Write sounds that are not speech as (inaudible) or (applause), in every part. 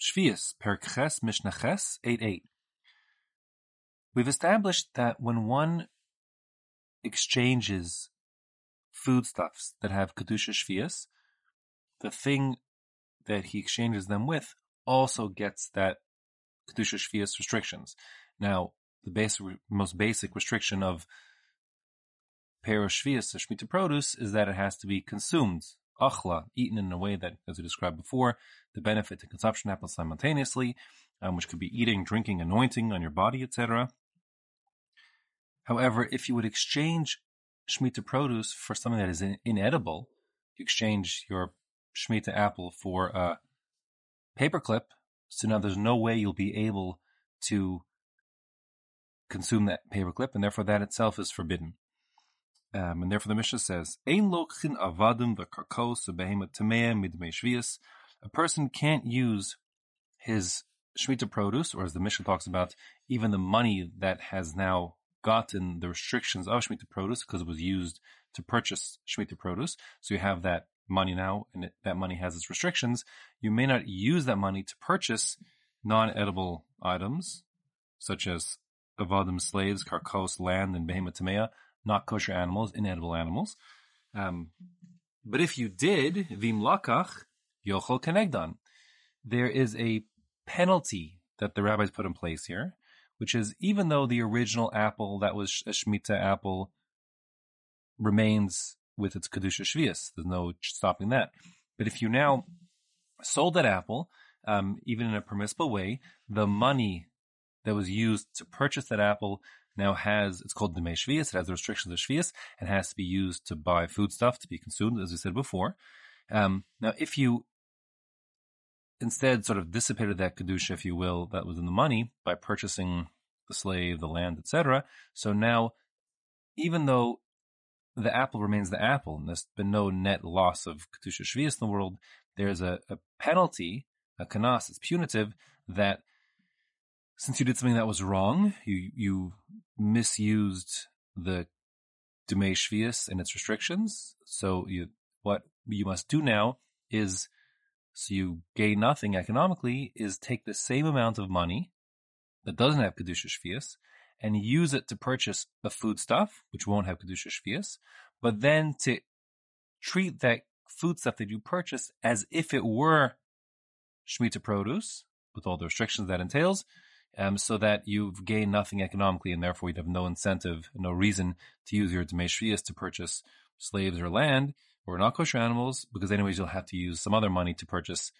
Shvius, Perek Ches Mishnaches 8.8. We've established that when one exchanges foodstuffs that have Kedusha Shvius, the thing that he exchanges them with also gets that Kedusha Shvius restrictions. Now, the basic, most basic restriction of Peros Shvius, the Shemitah produce, is that it has to be consumed achla, eaten in a way that, as we described before, the benefit to consumption happens simultaneously, um, which could be eating, drinking, anointing on your body, etc. However, if you would exchange Shemitah produce for something that is in, inedible, you exchange your Shemitah apple for a paperclip, so now there's no way you'll be able to consume that paperclip, and therefore that itself is forbidden. Um, and therefore the Mishnah says, Ein lokchin avadim v'karkos midmei A person can't use his Shemitah produce, or as the Mishnah talks about, even the money that has now gotten the restrictions of Shemitah produce because it was used to purchase Shemitah produce. So you have that money now, and it, that money has its restrictions. You may not use that money to purchase non-edible items, such as avadim slaves, karkos, land, and behemoth not kosher animals, inedible animals. Um, but if you did, vim lakach, yochel kenegdan. There is a penalty that the rabbis put in place here, which is even though the original apple that was a Shemitah apple remains with its Kedusha Shvius, there's no stopping that. But if you now sold that apple, um, even in a permissible way, the money that was used to purchase that apple now has, it's called Demei Shvius, it has the restrictions of Shvius, and has to be used to buy foodstuff to be consumed, as we said before. Um, now, if you instead sort of dissipated that Kedusha, if you will, that was in the money by purchasing the slave, the land, etc. So now, even though the apple remains the apple, and there's been no net loss of Kedusha Shvius in the world, there's a, a penalty, a kanas, it's punitive, that since you did something that was wrong, you you misused the Demei Shvius and its restrictions. So you what you must do now is so you gain nothing economically is take the same amount of money that doesn't have Kedusha Shvius and use it to purchase a foodstuff, which won't have Kedusha Shvius, but then to treat that foodstuff that you purchase as if it were Shemitah produce, with all the restrictions that entails, um, so that you've gained nothing economically and therefore you'd have no incentive, no reason to use your Demei to purchase slaves or land or not kosher animals, because anyways you'll have to use some other money to purchase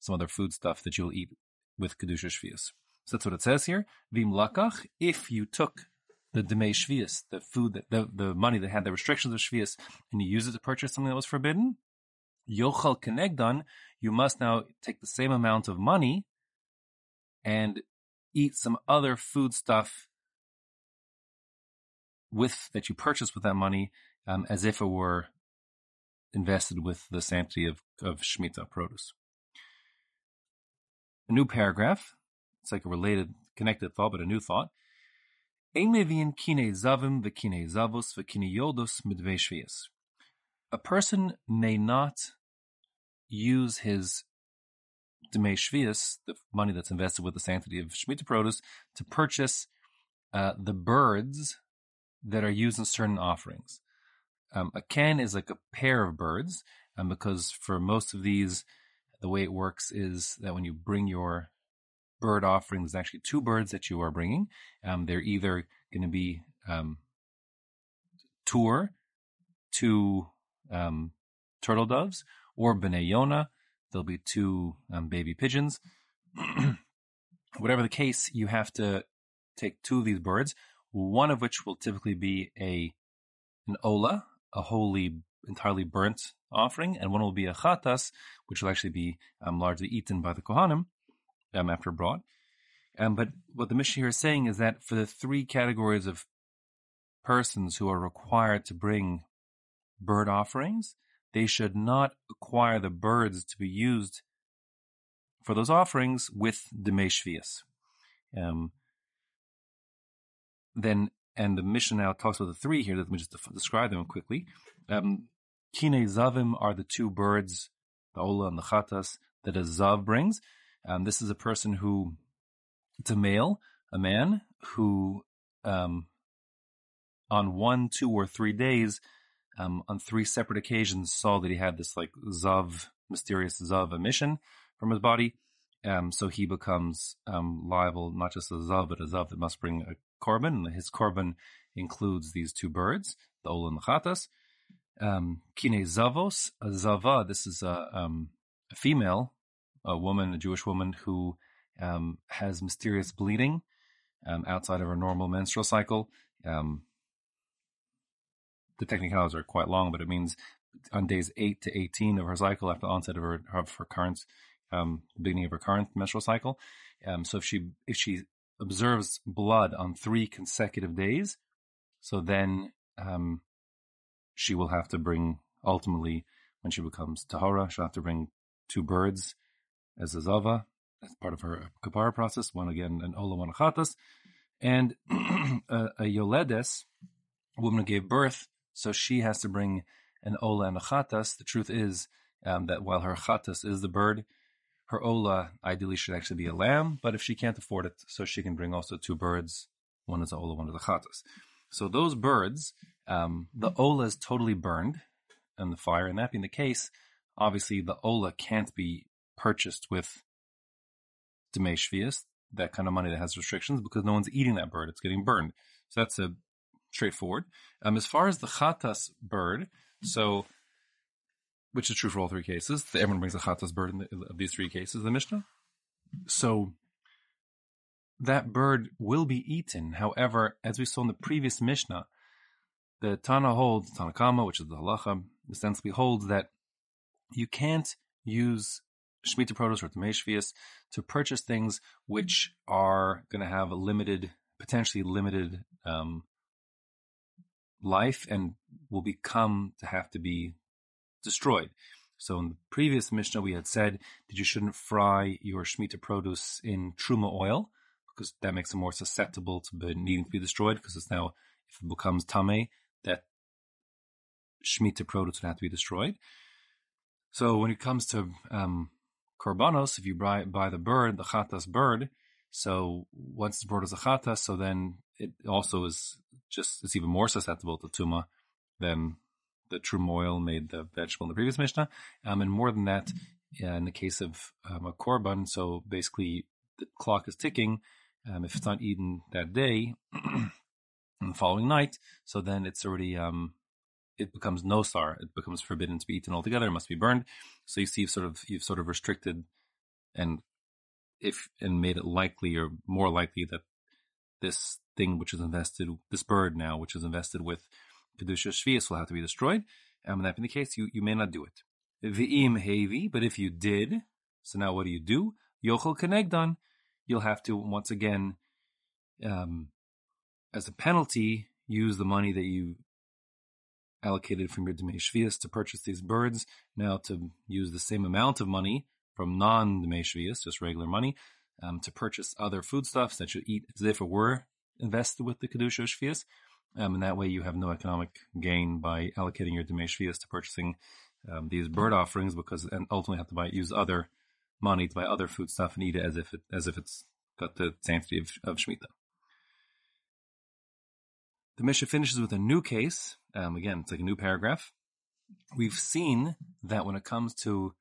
some other food stuff that you'll eat with Kedusha Shvius. So that's what it says here. Vim lakach, if you took the Demei Shvius, the food that, the, the money that had the restrictions of Shvius, and you use it to purchase something that was forbidden, Yochal Kenegdan, you must now take the same amount of money and eat some other food stuff with that you purchase with that money um, as if it were invested with the sanctity of, of Shemitah produce. A new paragraph. It's like a related, connected thought, but a new thought. A person may not use his Shvius, the money that's invested with the sanctity of Shemitah produce, to purchase uh, the birds that are used in certain offerings. Um, a ken is like a pair of birds, um, because for most of these, the way it works is that when you bring your bird offering, there's actually two birds that you are bringing. Um, they're either going to be um, tur, two um, turtle doves, or bnei yona, There'll be two um, baby pigeons. (clears throat) Whatever the case, you have to take two of these birds, one of which will typically be a an ola, a holy, entirely burnt offering, and one will be a chatas, which will actually be um, largely eaten by the kohanim um, after brought. Um, but what the Mishnah here is saying is that for the three categories of persons who are required to bring bird offerings, they should not acquire the birds to be used for those offerings with Demei Shvius. Um, then, and the Mishnah now talks about the three here. Let me just describe them quickly. Um, Kine Zavim are the two birds, the Ola and the Chatas, that a Zav brings. Um, this is a person who, it's a male, a man who, um, on one, two, or three days, um, on three separate occasions, saw that he had this like zav, mysterious zav emission from his body. Um, so he becomes um, liable not just a zav, but a zav that must bring a korban. And his korban includes these two birds, the ola and the chatas. Um, kine zavos, a zava. This is a, um, a, female, a woman, a Jewish woman who um, has mysterious bleeding um, outside of her normal menstrual cycle. Um, the technicalities are quite long, but it means on days eight to eighteen of her cycle after the onset of her of her current um, beginning of her current menstrual cycle. Um, so if she if she observes blood on three consecutive days, so then um, she will have to bring ultimately when she becomes tahara, she'll have to bring two birds as a zava as part of her kapara process. One again an ola, one a chatas, and (clears throat) a, a yoledes, a woman who gave birth so she has to bring an ola and a chatas. The truth is um, that while her chatas is the bird, her ola ideally should actually be a lamb. But if she can't afford it, so she can bring also two birds. One is a ola, one is a chatas. So those birds, um, the ola is totally burned in the fire. And that being the case, obviously the ola can't be purchased with Demei Shvius, that kind of money that has restrictions, because no one's eating that bird. It's getting burned. So that's a straightforward. Um, as far as the chatas bird, so which is true for all three cases, everyone brings a chatas bird in the, of these three cases, the Mishnah. So that bird will be eaten. However, as we saw in the previous Mishnah, the Tana holds, Tanna Kamma, which is the halacha, ostensibly holds that you can't use Shemitah produce or Demei Shvius to purchase things which are going to have a limited, potentially limited um, life and will become to have to be destroyed. So in the previous Mishnah, we had said that you shouldn't fry your Shemitah produce in truma oil because that makes it more susceptible to needing to be destroyed because it's now, if it becomes tame, that Shemitah produce would have to be destroyed. So when it comes to um, korbanos, if you buy, buy the bird, the chatas bird, so once the bird is a chatas, so then it also is just it's even more susceptible to tuma than the true oil made the vegetable in the previous Mishnah. Um, and more than that, in the case of um, a korban, so basically the clock is ticking. Um, if it's not eaten that day, and (clears throat) the following night, so then it's already um, it becomes nosar. It becomes forbidden to be eaten altogether. It must be burned. So you see, you've sort of you've sort of restricted and if and made it likely or more likely that this thing which is invested, this bird now, which is invested with Kedusha Shvius will have to be destroyed. And when that being the case, you, you may not do it. V'im hevi, but if you did, so now what do you do? Yochel kenegdan, you'll have to once again, um, as a penalty, use the money that you allocated from your Demei Shvius to purchase these birds, now to use the same amount of money from non-Demei Shvius, just regular money, um, to purchase other foodstuffs that you eat as if it were invested with the Kedusha Shvius. Um, and that way you have no economic gain by allocating your Demei Shvius to purchasing um, these bird offerings because and ultimately have to buy use other money to buy other foodstuff and eat it as if it as if it's got the sanctity of, of Shemitah. The Mishnah finishes with a new case. Um, again, it's like a new paragraph. We've seen that when it comes to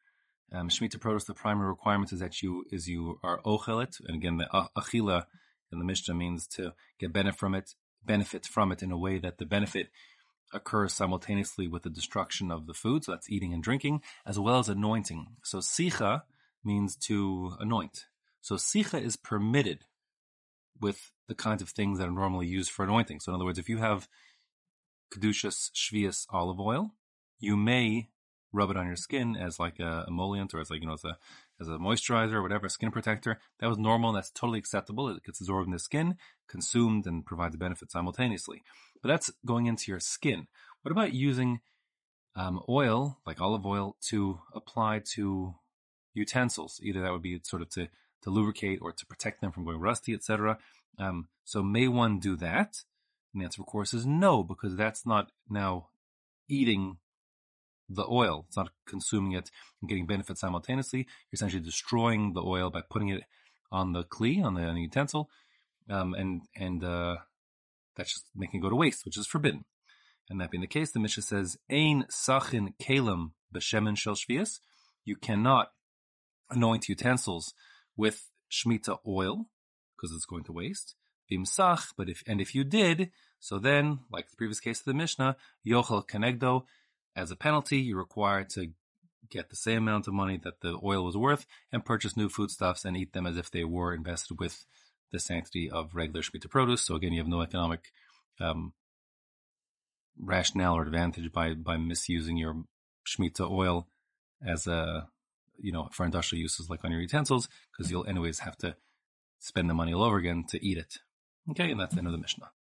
um, Shemitah produce, the primary requirement is that you is you are ochelet, and again, the achila in the Mishnah means to get benefit from it, benefit from it in a way that the benefit occurs simultaneously with the destruction of the food. So that's eating and drinking, as well as anointing. So sicha means to anoint. So sicha is permitted with the kinds of things that are normally used for anointing. So in other words, if you have kedushas shvius olive oil, you may rub it on your skin as like a emollient or as like you know as a as a moisturizer or whatever, skin protector. That was normal and that's totally acceptable. It gets absorbed in the skin, consumed, and provides a benefit simultaneously. But that's going into your skin. What about using um, oil, like olive oil, to apply to utensils? Either that would be sort of to to lubricate or to protect them from going rusty, etc. Um, so may one do that? And the answer, of course, is no, because that's not now eating the oil. It's not consuming it and getting benefit simultaneously. You're essentially destroying the oil by putting it on the kli, on the, on the utensil, um, and and uh, that's just making it go to waste, which is forbidden. And that being the case, the Mishnah says, "Ein sachin kalim b'shemen shel shvius." You cannot anoint utensils with shmita oil because it's going to waste. Bimsach, but if and if you did, so then, like the previous case of the Mishnah, yochel kenegdo, as a penalty, you're required to get the same amount of money that the oil was worth and purchase new foodstuffs and eat them as if they were invested with the sanctity of regular Shemitah produce. So again, you have no economic um, rationale or advantage by by misusing your Shemitah oil as a you know for industrial uses like on your utensils because you'll anyways have to spend the money all over again to eat it. Okay, and that's the end of the Mishnah.